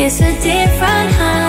It's a different high.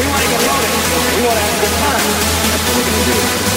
we want to get loaded. We want to have a good time. That's what we're going to do.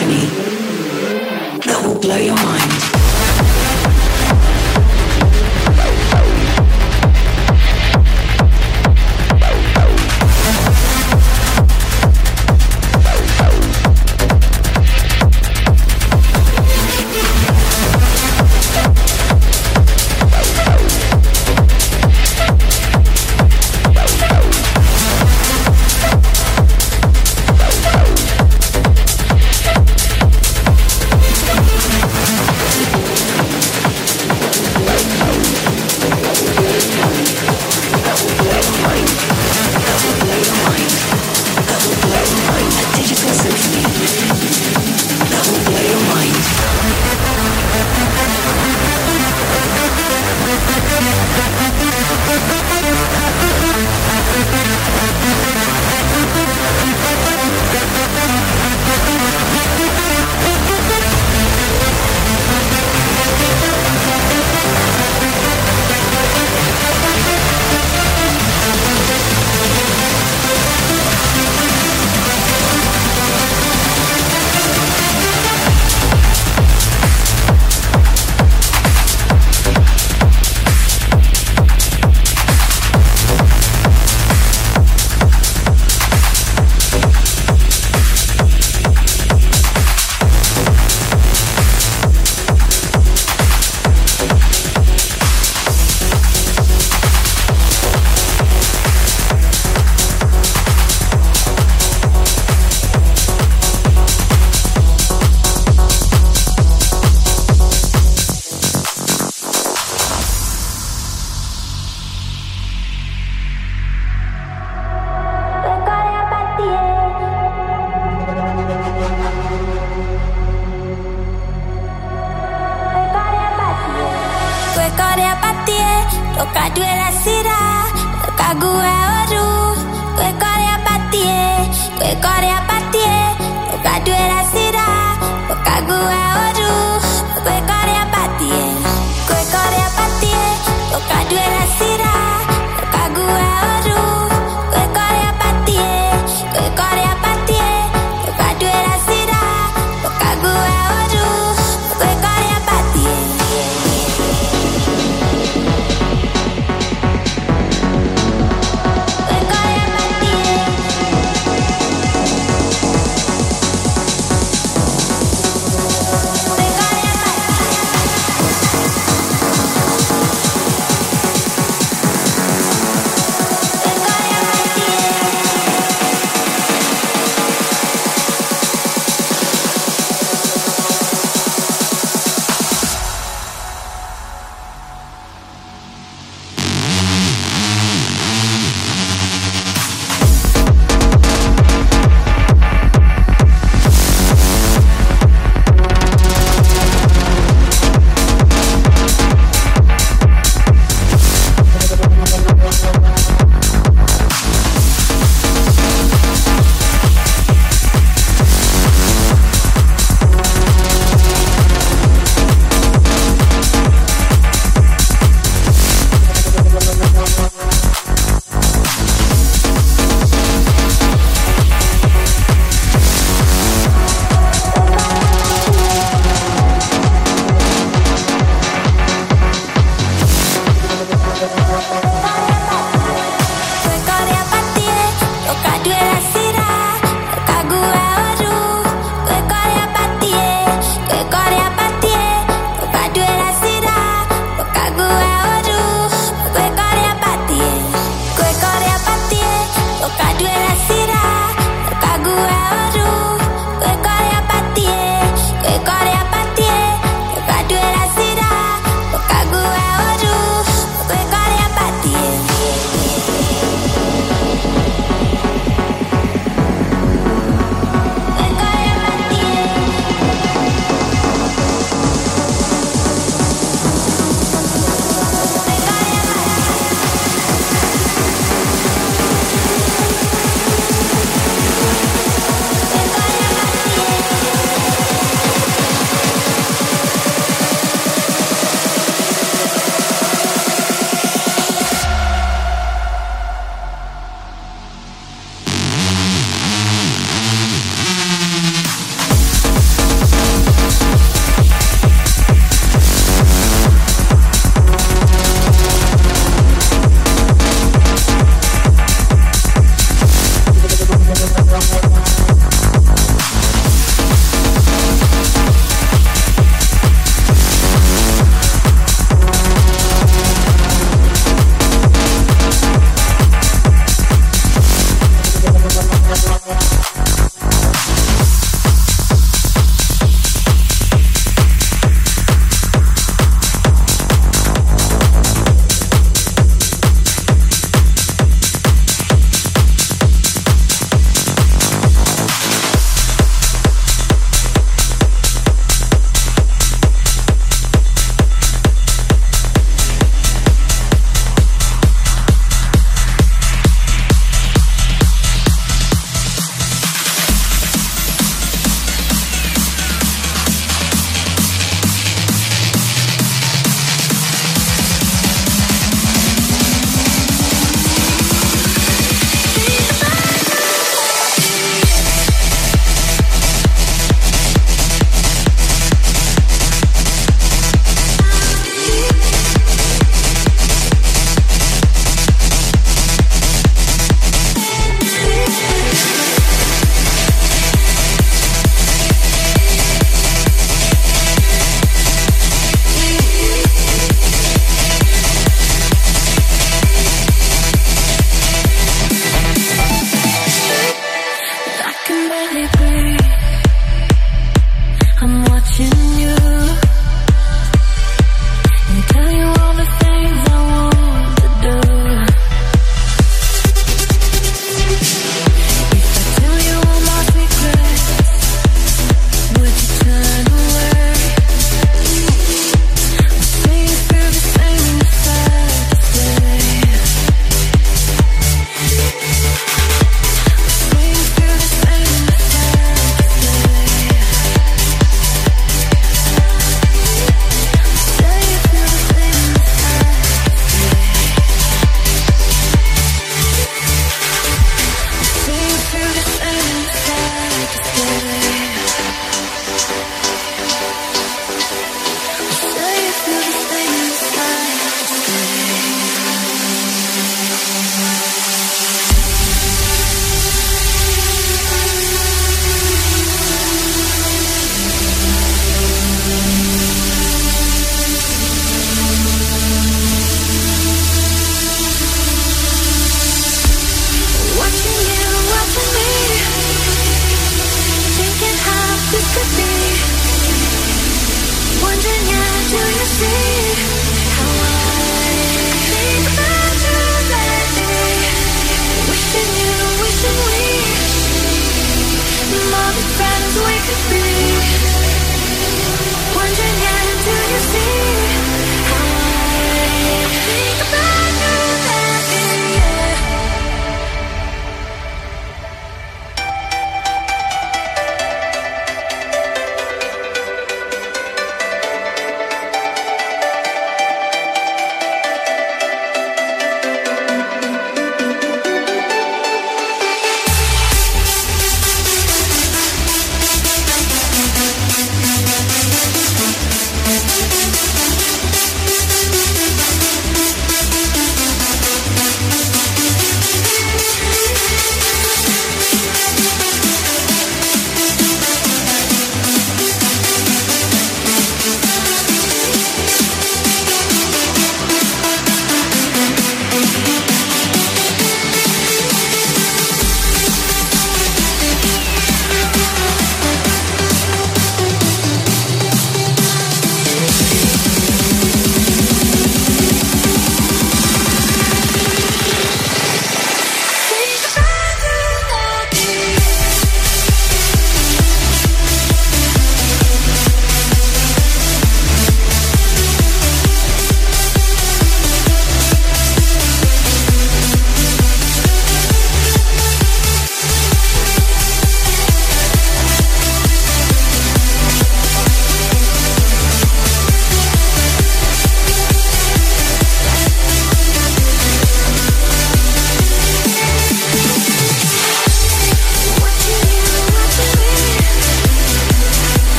symphony.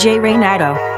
DJ Reynado.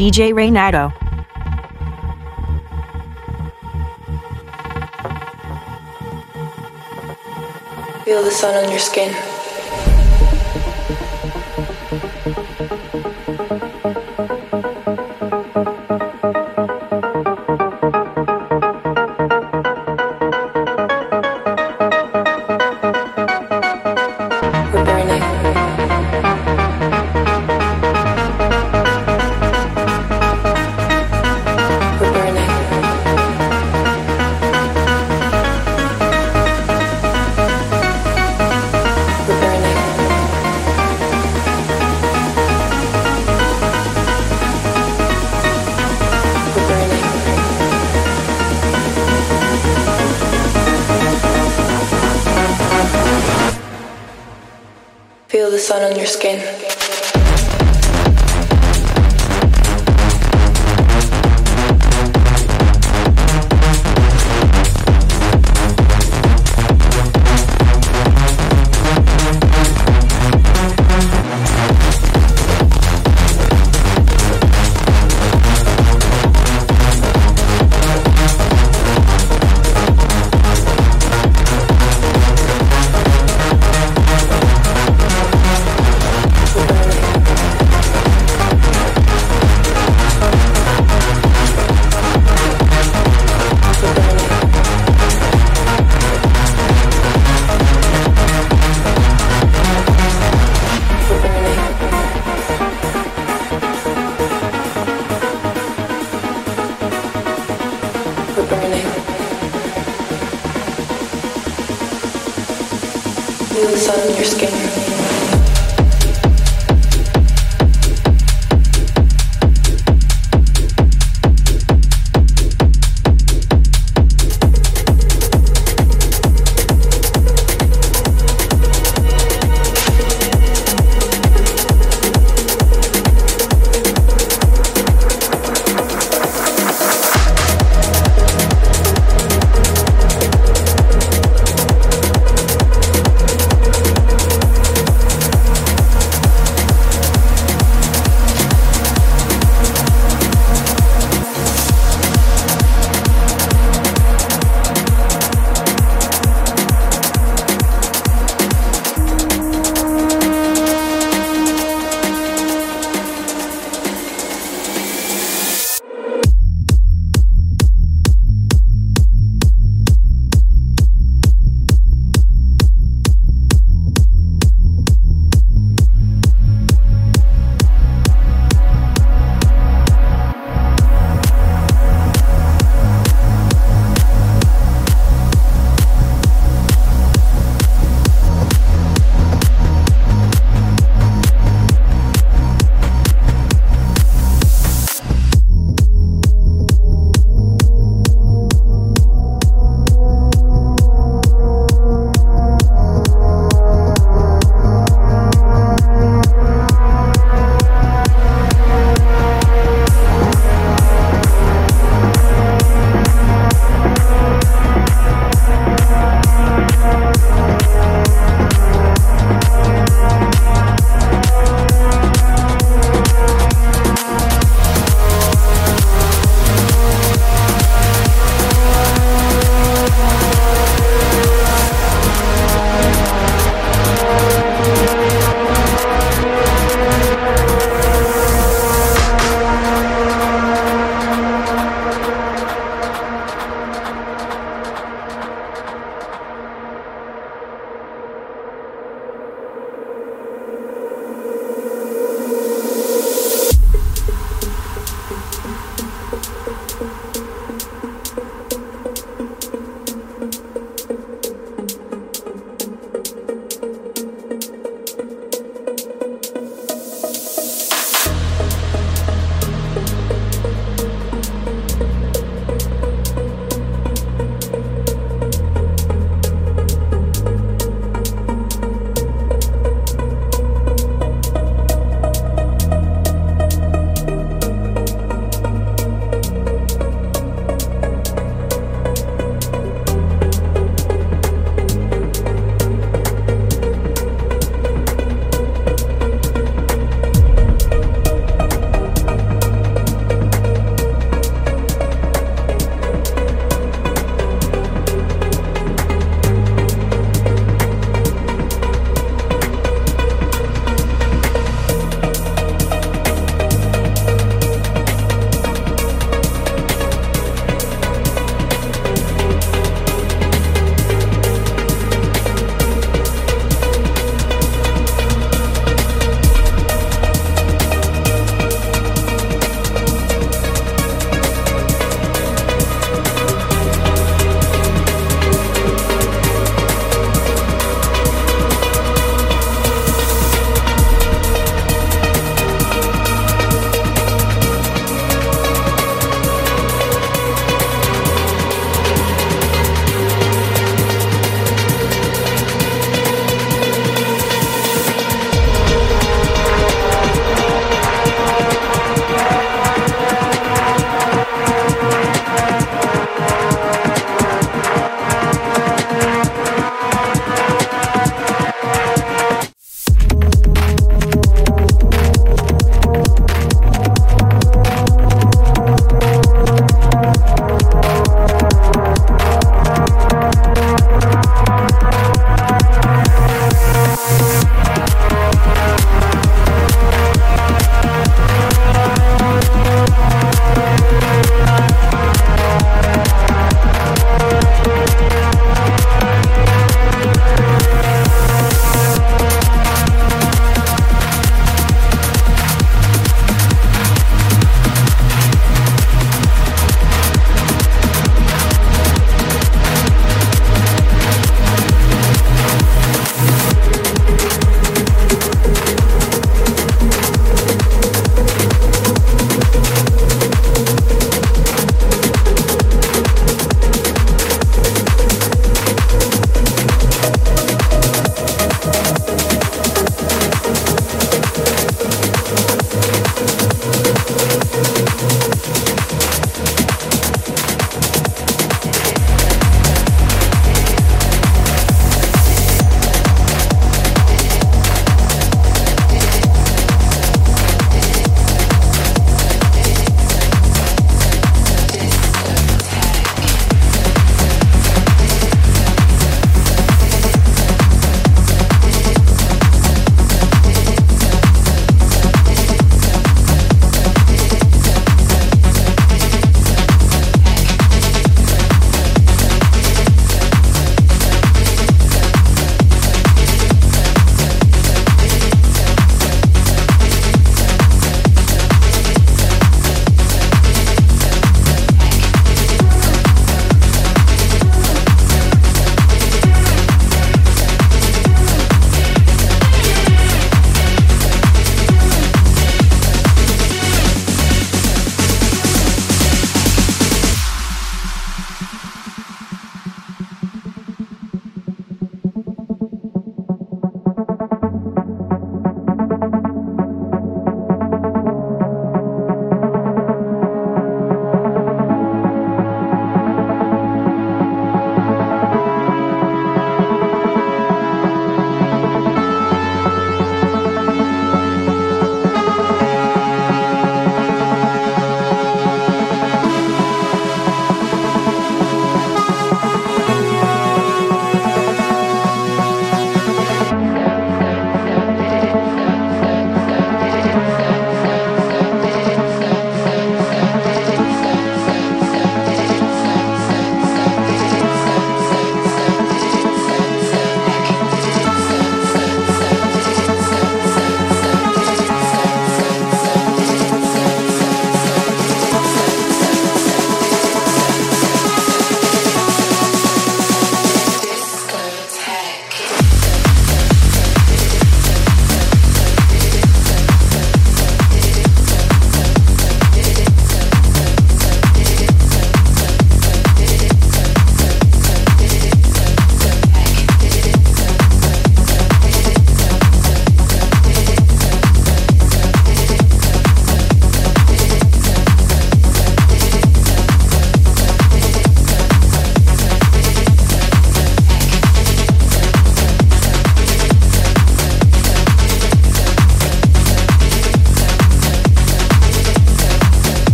DJ Reynardo. Feel the sun on your skin.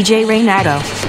DJ Reynado.